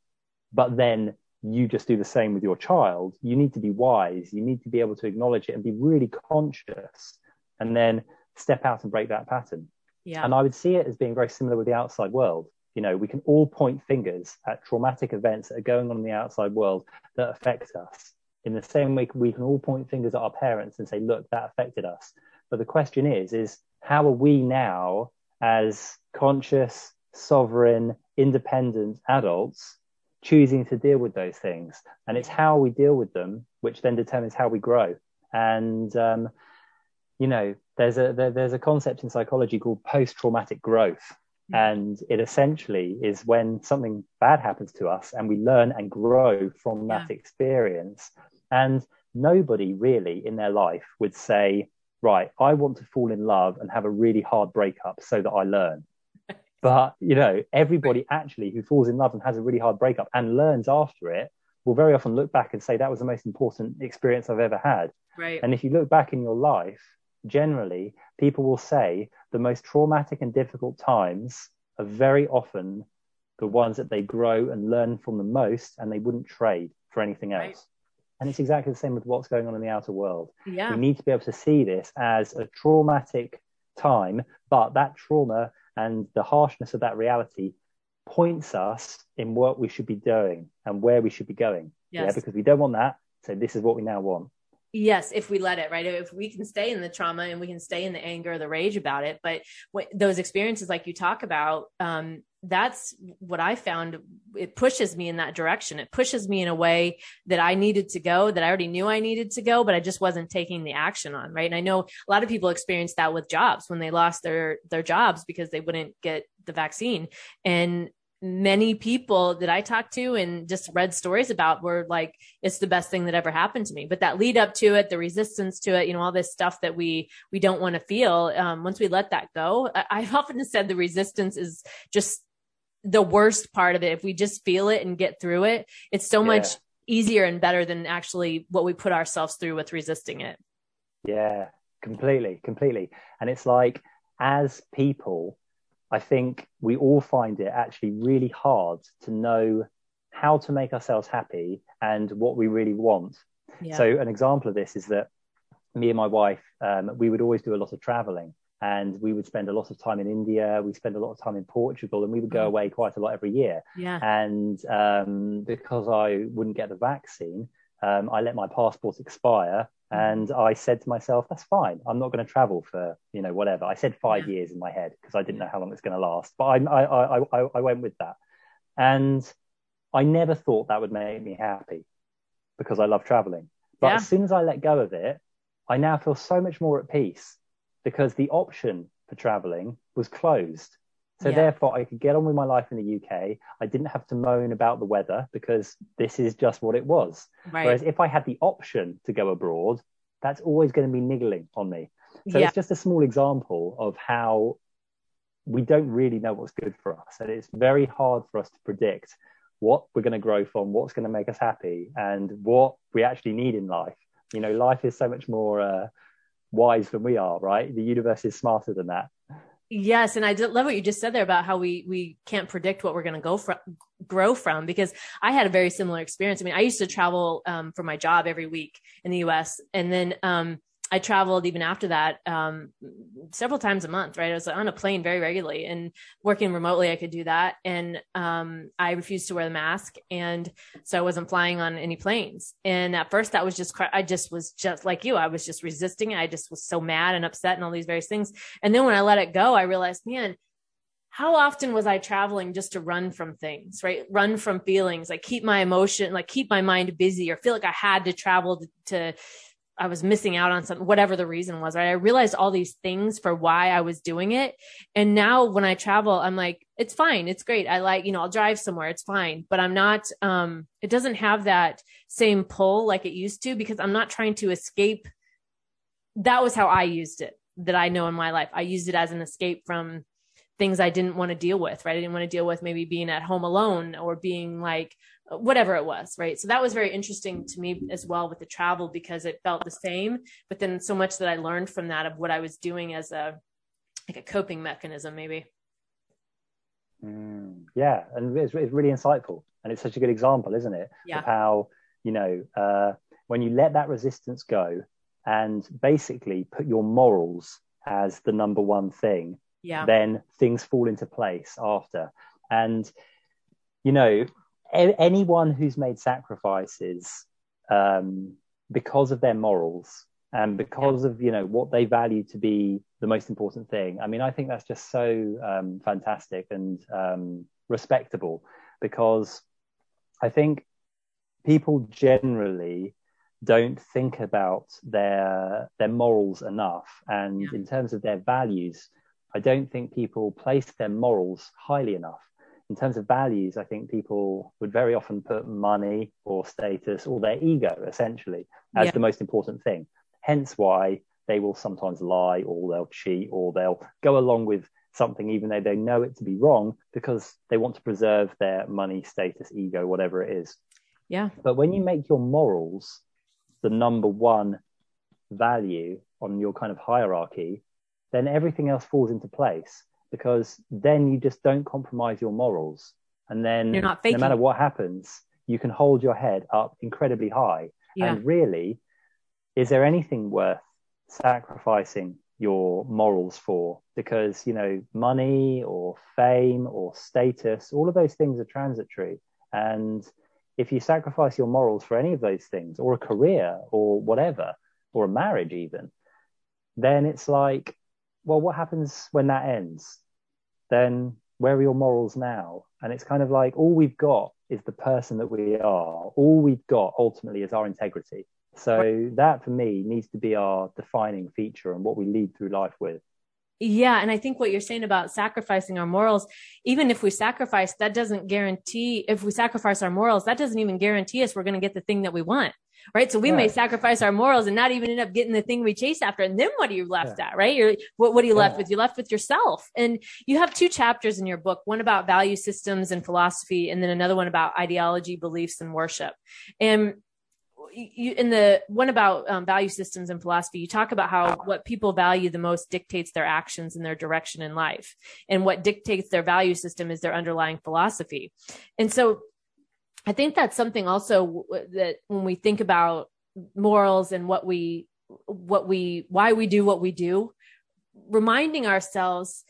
but then you just do the same with your child. You need to be wise. You need to be able to acknowledge it and be really conscious and then step out and break that pattern. Yeah. And I would see it as being very similar with the outside world you know, we can all point fingers at traumatic events that are going on in the outside world that affect us. In the same way, we can all point fingers at our parents and say, look, that affected us. But the question is, is how are we now as conscious, sovereign, independent adults choosing to deal with those things? And it's how we deal with them, which then determines how we grow. And, um, you know, there's a, there, there's a concept in psychology called post-traumatic growth Mm. and it essentially is when something bad happens to us and we learn and grow from that yeah. experience. And nobody really in their life would say, right, I want to fall in love and have a really hard breakup so that I learn. but, you know, everybody actually who falls in love and has a really hard breakup and learns after it will very often look back and say, that was the most important experience I've ever had. Right. And if you look back in your life, generally, people will say the most traumatic and difficult times are very often the ones that they grow and learn from the most, and they wouldn't trade for anything else. Right. And it's exactly the same with what's going on in the outer world. Yeah. We need to be able to see this as a traumatic time, but that trauma and the harshness of that reality points us in what we should be doing and where we should be going. Yes. Yeah, because we don't want that. So this is what we now want yes if we let it right? If we can stay in the trauma and we can stay in the anger the rage about it. But what, those experiences like you talk about um, that's what i found. It pushes me in that direction. It pushes me in a way that i needed to go that i already knew i needed to go but i just wasn't taking the action on right? And i know a lot of people experience that with jobs when they lost their their jobs because they wouldn't get the vaccine. And many people that I talked to and just read stories about were like, it's the best thing that ever happened to me. But that lead up to it, the resistance to it, you know, all this stuff that we, we don't want to feel. Um, once we let that go, I, I've often said the resistance is just the worst part of it. If we just feel it and get through it, it's so yeah. much easier and better than actually what we put ourselves through with resisting it. Yeah, completely, completely. And it's like, as people, I think we all find it actually really hard to know how to make ourselves happy and what we really want. Yeah. So, an example of this is that me and my wife, um, we would always do a lot of traveling and we would spend a lot of time in India. We spend a lot of time in Portugal, and we would go mm. away quite a lot every year. Yeah. And um, because I wouldn't get the vaccine, um, I let my passport expire, and I said to myself, that's fine. I'm not going to travel for, you know, whatever. I said five years in my head because I didn't know how long it's going to last, but I, I, I, I went with that. And I never thought that would make me happy because I love traveling. But yeah. as soon as I let go of it, I now feel so much more at peace because the option for traveling was closed. So yeah. therefore, I could get on with my life in the UK. I didn't have to moan about the weather because this is just what it was. Right. Whereas if I had the option to go abroad, that's always going to be niggling on me. So yeah. it's just a small example of how we don't really know what's good for us, and it's very hard for us to predict what we're going to grow from, what's going to make us happy, and what we actually need in life. You know, life is so much more uh, wise than we are, right? The universe is smarter than that. Yes, and I love what you just said there about how we we can't predict what we're going to go from grow from because I had a very similar experience. I mean, I used to travel um, for my job every week in the U.S. and then um, I traveled even after that um, several times a month, right? I was on a plane very regularly and working remotely, I could do that. And um, I refused to wear the mask. And so I wasn't flying on any planes. And at first, that was just, I just was just like you. I was just resisting. I just was so mad and upset and all these various things. And then when I let it go, I realized, man, how often was I traveling just to run from things, right? Run from feelings, like keep my emotion, like keep my mind busy or feel like I had to travel to, to I was missing out on something, whatever the reason was, right? I realized all these things for why I was doing it. And now when I travel, I'm like, it's fine. It's great. I like, you know, I'll drive somewhere. It's fine. But I'm not, um, it doesn't have that same pull like it used to because I'm not trying to escape. That was how I used it that I know in my life. I used it as an escape from things I didn't want to deal with, right? I didn't want to deal with maybe being at home alone or being like, whatever it was right? So that was very interesting to me as well with the travel because it felt the same but then so much that i learned from that of what i was doing as a like a coping mechanism maybe. Mm, yeah and it's, it's, really insightful and it's such a good example isn't it yeah. of how you know uh, when you let that resistance go and basically put your morals as the number one thing yeah. then things fall into place after. And you know anyone who's made sacrifices um, because of their morals and because of you know what they value to be the most important thing. I mean i think that's just so um, fantastic and um, respectable because i think people generally don't think about their their morals enough. And yeah. in terms of their values i don't think people place their morals highly enough in terms of values, I think people would very often put money or status or their ego essentially as yeah. the most important thing. Hence why they will sometimes lie or they'll cheat or they'll go along with something even though they know it to be wrong because they want to preserve their money, status, ego, whatever it is. Yeah. But when you make your morals the number one value on your kind of hierarchy, then everything else falls into place because then you just don't compromise your morals. And then You're not faking. no matter what happens, you can hold your head up incredibly high. Yeah. And really, is there anything worth sacrificing your morals for? Because, you know, money or fame or status, all of those things are transitory. And if you sacrifice your morals for any of those things, or a career, or whatever, or a marriage, even, then it's like well, what happens when that ends? Then where are your morals now? And it's kind of like all we've got is the person that we are. All we've got ultimately is our integrity. So that for me needs to be our defining feature and what we lead through life with. Yeah. And I think what you're saying about sacrificing our morals, even if we sacrifice, that doesn't guarantee, if we sacrifice our morals, that doesn't even guarantee us we're going to get the thing that we want right? So we may sacrifice our morals and not even end up getting the thing we chase after. And then what are you left yeah. at, right? You're, what, what are you yeah. left with? You're left with yourself. And you have two chapters in your book, one about value systems and philosophy, and then another one about ideology, beliefs, and worship. And you, in the one about um, value systems and philosophy, you talk about how what people value the most dictates their actions and their direction in life. And what dictates their value system is their underlying philosophy. And so I think that's something also that when we think about morals and what we what we why we do what we do reminding ourselves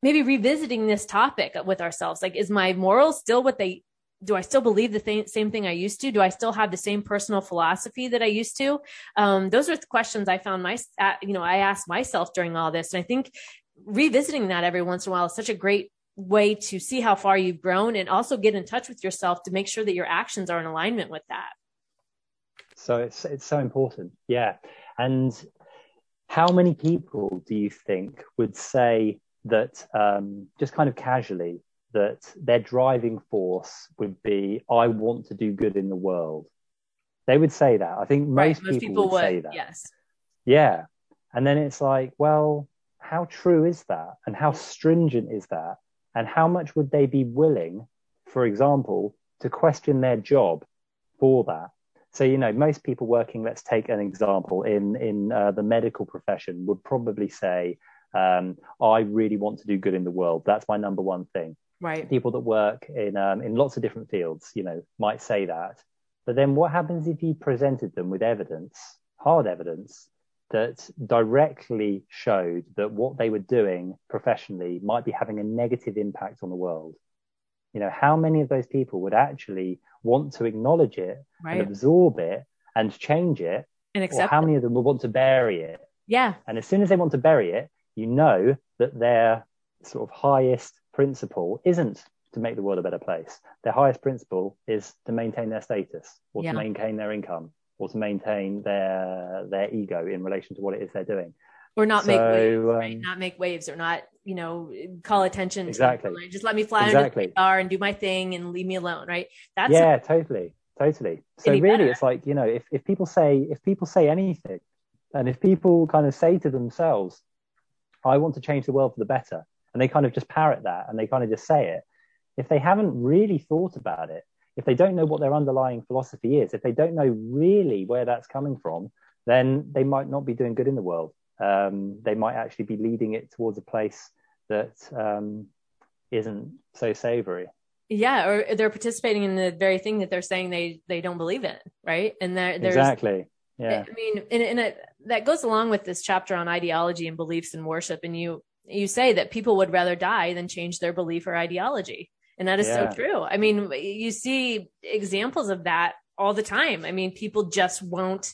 maybe revisiting this topic with ourselves. Like is my morals still what they do i still believe the th- same thing i used to? Do i still have the same personal philosophy that i used to? Um, those are the questions i found my you know i asked myself during all this. And i think revisiting that every once in a while is such a great way to see how far you've grown and also get in touch with yourself to make sure that your actions are in alignment with that. So it's it's so important. Yeah. And how many people do you think would say that um, just kind of casually that their driving force would be I want to do good in the world? They would say that. I think most, right, most people, people, would, say that. Yes. Yeah. And then it's like, well, how true is that? And how stringent is that? And how much would they be willing, for example, to question their job for that? so you know most people working let's take an example in in uh, the medical profession would probably say um, i really want to do good in the world. That's my number one thing. Right. People that work in um, in lots of different fields you know might say that. But then what happens if you presented them with evidence hard evidence that directly showed that what they were doing professionally might be having a negative impact on the world. You know how many of those people would actually want to acknowledge it right. and absorb it and change it? And accept or how many of them would want to bury it? Yeah. And as soon as they want to bury it you know that their sort of highest principle isn't to make the world a better place. Their highest principle is to maintain their status or yeah. to maintain their income or to maintain their their ego in relation to what it is they're doing or not so, make waves, um, right? Not make waves or not, you know, call attention. Exactly. To just let me fly exactly. under the radar and do my thing and leave me alone, right? That's yeah, a, totally, totally. So really, better. it's like you know, if if people say if people say anything, and if people kind of say to themselves, "I want to change the world for the better," and they kind of just parrot that and they kind of just say it, if they haven't really thought about it, if they don't know what their underlying philosophy is, if they don't know really where that's coming from, then they might not be doing good in the world um, they might actually be leading it towards a place that um, not so savory. Yeah, or they're participating in the very thing that they're saying they they don't believe in, right? And there, there's exactly. Yeah. I mean, and, and it, that goes along with this chapter on ideology and beliefs and worship. And you you say that people would rather die than change their belief or ideology, and that is yeah. so true. I mean, you see examples of that all the time. I mean, people just won't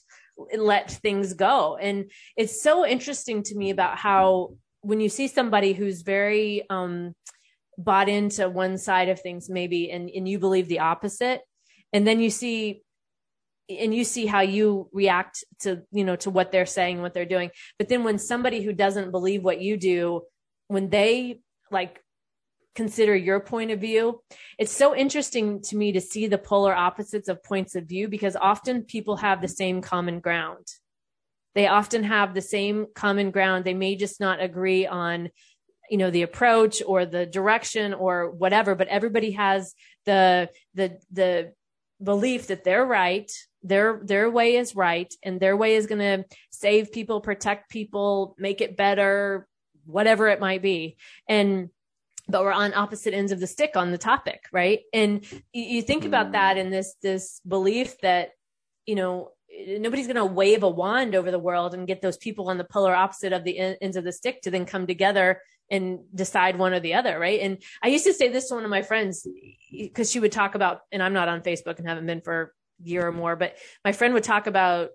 let things go. And it's so interesting to me about how when you see somebody who's very um, bought into one side of things, maybe, and, and you believe the opposite, and then you see and you see how you react to you know to what they're saying what they're doing but then when somebody who doesn't believe what you do when they like consider your point of view. It's so interesting to me to see the polar opposites of points of view because often people have the same common ground. They often have the same common ground. They may just not agree on, you know, the approach or the direction or whatever, but everybody has the, the, the belief that they're right. Their, their way is right and their way is going to save people, protect people, make it better, whatever it might be. And but we're on opposite ends of the stick on the topic right? And you, you think about mm. that in this this belief that you know nobody's going to wave a wand over the world and get those people on the polar opposite of the ends of the stick to then come together and decide one or the other right? And i used to say this to one of my friends because she would talk about and i'm not on facebook and haven't been for a year or more but my friend would talk about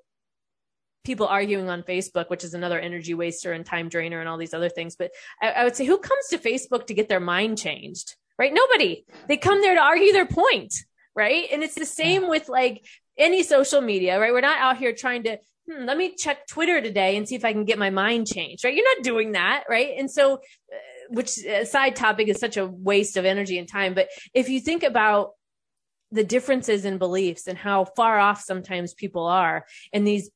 people arguing on Facebook, which is another energy waster and time drainer and all these other things. But I, I, would say, who comes to Facebook to get their mind changed? Right? Nobody. They come there to argue their point. Right. And it's the same with like any social media, right? We're not out here trying to, hmm, let me check Twitter today and see if I can get my mind changed, right? You're not doing that. Right. And so, uh, which uh, side topic is such a waste of energy and time. But if you think about the differences in beliefs and how far off sometimes people are and these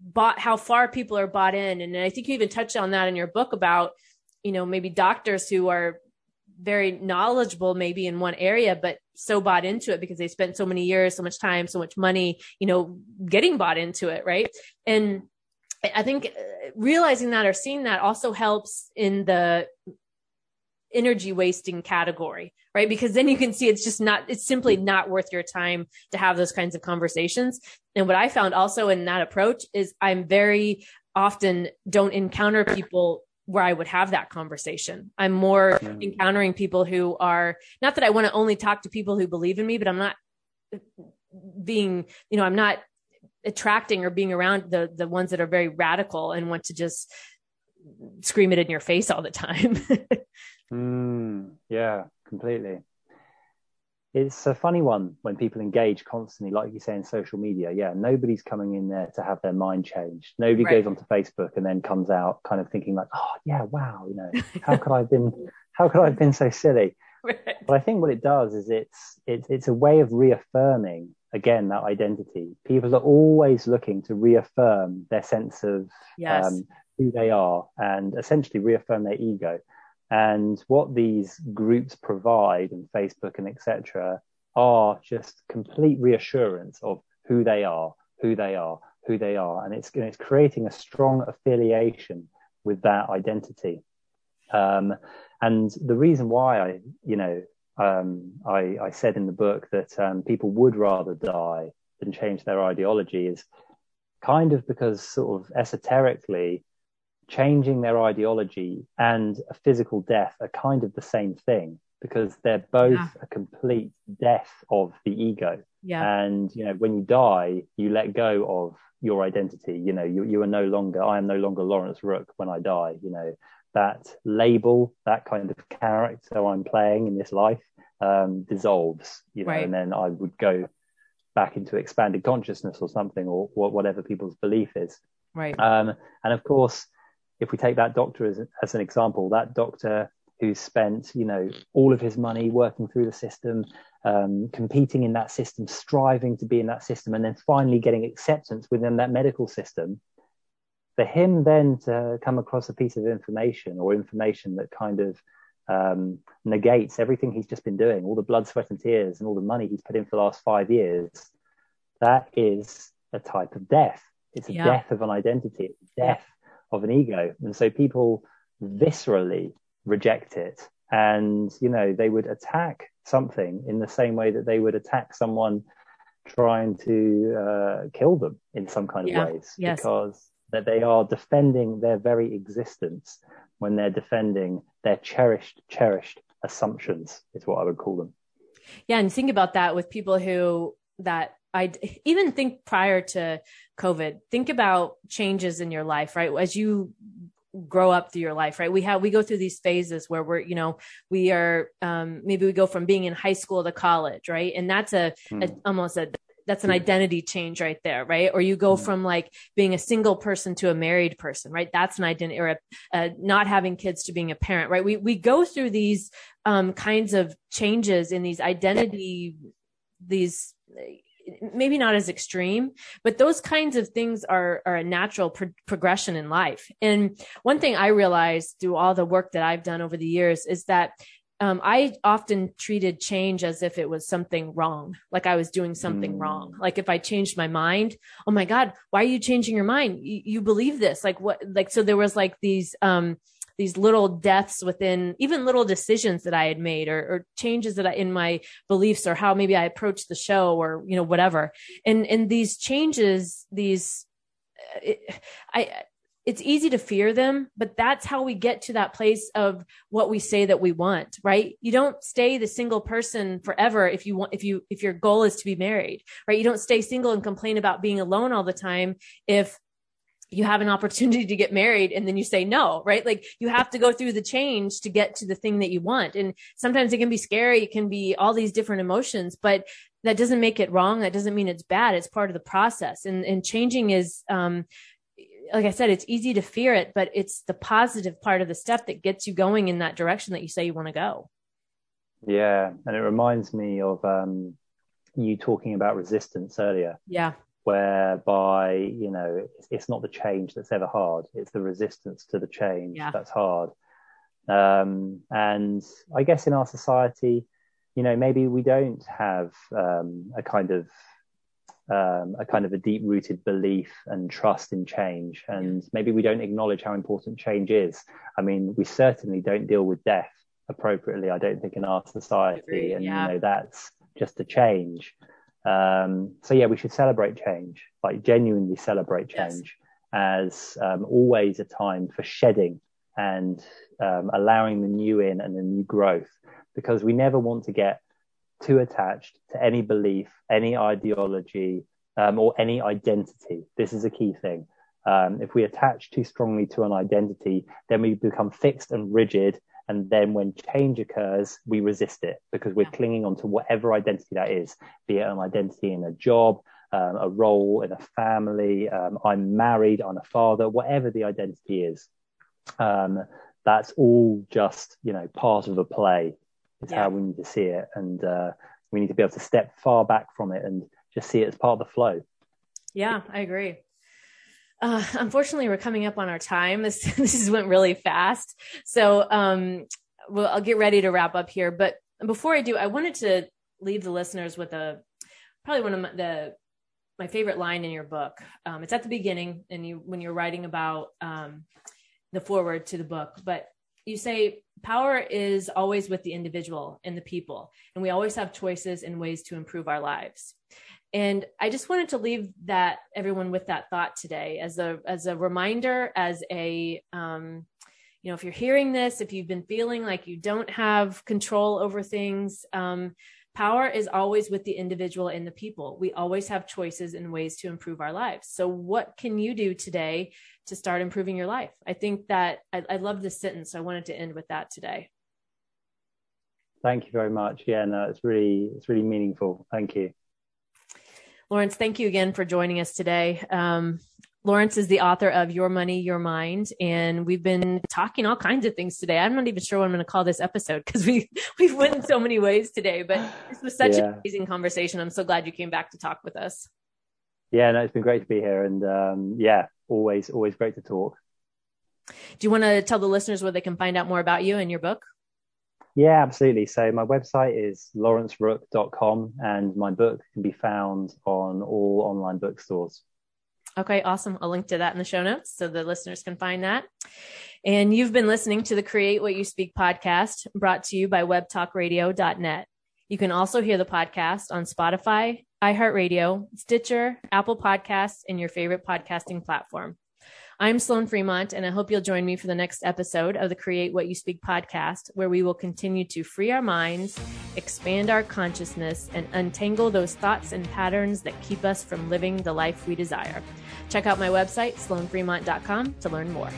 bought how far people are bought in. And i think you even touched on that in your book about you know maybe doctors who are very knowledgeable maybe in one area but so bought into it because they spent so many years so much time so much money you know getting bought into it right? And i think uh, realizing that or seeing that also helps in the energy wasting category, right? Because then you can see it's just not, it's simply not worth your time to have those kinds of conversations. And what I found also in that approach is I'm very often don't encounter people where I would have that conversation. I'm more yeah. encountering people who are not that I want to only talk to people who believe in me, but I'm not being, you know, I'm not attracting or being around the the ones that are very radical and want to just scream it in your face all the time. Mm, yeah, completely. It's a funny one when people engage constantly, like you say in social media. Yeah, nobody's coming in there to have their mind changed. Nobody right. goes onto Facebook and then comes out kind of thinking like, "Oh, yeah, wow, you know, how could I have been, how could I have been so silly?" Right. But I think what it does is it's it's it's a way of reaffirming again that identity. People are always looking to reaffirm their sense of yes. um, who they are and essentially reaffirm their ego. And what these groups provide and Facebook and etc. are just complete reassurance of who they are, who they are, who they are, and it's it's creating a strong affiliation with that identity. Um, and the reason why I, you know, um, I, I, said in the book that um, people would rather die than change their ideology is kind of because sort of esoterically changing their ideology and a physical death are kind of the same thing because they're both yeah. a complete death of the ego. Yeah. And you know, when you die, you let go of your identity. You know, you you are no longer. I am no longer Lawrence Rook when I die. You know, that label, that kind of character I'm playing in this life, um, dissolves. You know, right. and then I would go back into expanded consciousness or something, or, or whatever people's belief is. Right. Um, and of course, if we take that doctor as, as an example, that doctor who's spent, you know, all of his money working through the system, um, competing in that system, striving to be in that system, and then finally getting acceptance within that medical system. For him then to come across a piece of information or information that kind of um, negates everything he's just been doing, all the blood, sweat, and tears, and all the money he's put in for the last five years, that is a type of death. It's a yeah. death of an identity, it's death of an ego. And so people viscerally reject it. And, you know, they would attack something in the same way that they would attack someone trying to uh, kill them in some kind yeah. of ways yes. because that they are defending their very existence when they're defending their cherished, cherished assumptions is what I would call them. Yeah. And think about that with people who that I even think prior to COVID, think about changes in your life, right? As you grow up through your life, right? We have, we go through these phases where we're, you know, we are, um, maybe we go from being in high school to college, right? And that's a, mm. a almost a, that's an identity change right there, right? Or you go mm. from like being a single person to a married person, right? That's an identity or a, a not having kids to being a parent, right? We, we go through these, um, kinds of changes in these identity, these, maybe not as extreme, but those kinds of things are, are a natural pro- progression in life. And one thing I realized through all the work that I've done over the years is that um, I often treated change as if it was something wrong, like I was doing something mm. wrong. Like if I changed my mind, oh my God, why are you changing your mind? You, you believe this? Like what? Like so, there was like these um, these little deaths within even little decisions that I had made or, or changes that I in my beliefs or how maybe I approached the show or you know whatever. And and these changes, these uh, it, I it's easy to fear them, but that's how we get to that place of what we say that we want, right? You don't stay the single person forever if you want, if you, if your goal is to be married, right? You don't stay single and complain about being alone all the time if you have an opportunity to get married and then you say no, right? Like you have to go through the change to get to the thing that you want. And sometimes it can be scary. It can be all these different emotions, but that doesn't make it wrong. That doesn't mean it's bad. It's part of the process. And, and changing is, um, like I said, it's easy to fear it, but it's the positive part of the step that gets you going in that direction that you say you want to go. Yeah. And it reminds me of, um, you talking about resistance earlier. Yeah whereby you know it's, it's, not the change that's ever hard it's the resistance to the change yeah. that's hard um, and i guess in our society you know maybe we don't have um, a kind of um, a kind of a deep rooted belief and trust in change and maybe we don't acknowledge how important change is i mean we certainly don't deal with death appropriately i don't think in our society and yeah. you know that's just a change um, so yeah, we should celebrate change, like genuinely celebrate change yes. as um, always a time for shedding and um, allowing the new in and the new growth, because we never want to get too attached to any belief, any ideology, um, or any identity. This is a key thing. Um, if we attach too strongly to an identity, then we become fixed and rigid and then when change occurs, we resist it because we're yeah. clinging on to whatever identity that is, be it an identity in a job, um, a role in a family, um, I'm married, I'm a father, whatever the identity is. Um, that's all just, you know, part of a play is yeah. how we need to see it. And uh, we need to be able to step far back from it and just see it as part of the flow. Yeah, I agree. Uh, unfortunately, we're coming up on our time. This this went really fast, so um, well, I'll get ready to wrap up here. But before I do, I wanted to leave the listeners with a probably one of my, the my favorite line in your book. Um, it's at the beginning, and you when you're writing about um, the foreword to the book, but you say power is always with the individual and the people, and we always have choices and ways to improve our lives. And I just wanted to leave that everyone with that thought today as a as a reminder, as a um, you know, if you're hearing this, if you've been feeling like you don't have control over things, um, power is always with the individual and the people. We always have choices and ways to improve our lives. So, what can you do today to start improving your life? I think that I, I love this sentence. So I wanted to end with that today. Thank you very much. Yeah, no, it's really it's really meaningful. Thank you. Lawrence, thank you again for joining us today. Um, Lawrence is the author of Your Money, Your Mind, and we've been talking all kinds of things today. I'm not even sure what I'm going to call this episode because we we've went in so many ways today. But this was such yeah. an amazing conversation. I'm so glad you came back to talk with us. Yeah, no, it's been great to be here, and um, yeah, always always great to talk. Do you want to tell the listeners where they can find out more about you and your book? Yeah, absolutely. So my website is lawrencerook.com, and my book can be found on all online bookstores. Okay, awesome. I'll link to that in the show notes so the listeners can find that. And you've been listening to the Create What You Speak podcast brought to you by webtalkradio.net. You can also hear the podcast on Spotify, iHeartRadio, Stitcher, Apple Podcasts, and your favorite podcasting platform. I'm Sloan Fremont, and I hope you'll join me for the next episode of the Create What You Speak podcast, where we will continue to free our minds, expand our consciousness, and untangle those thoughts and patterns that keep us from living the life we desire. Check out my website, sloanfremont.com, to learn more.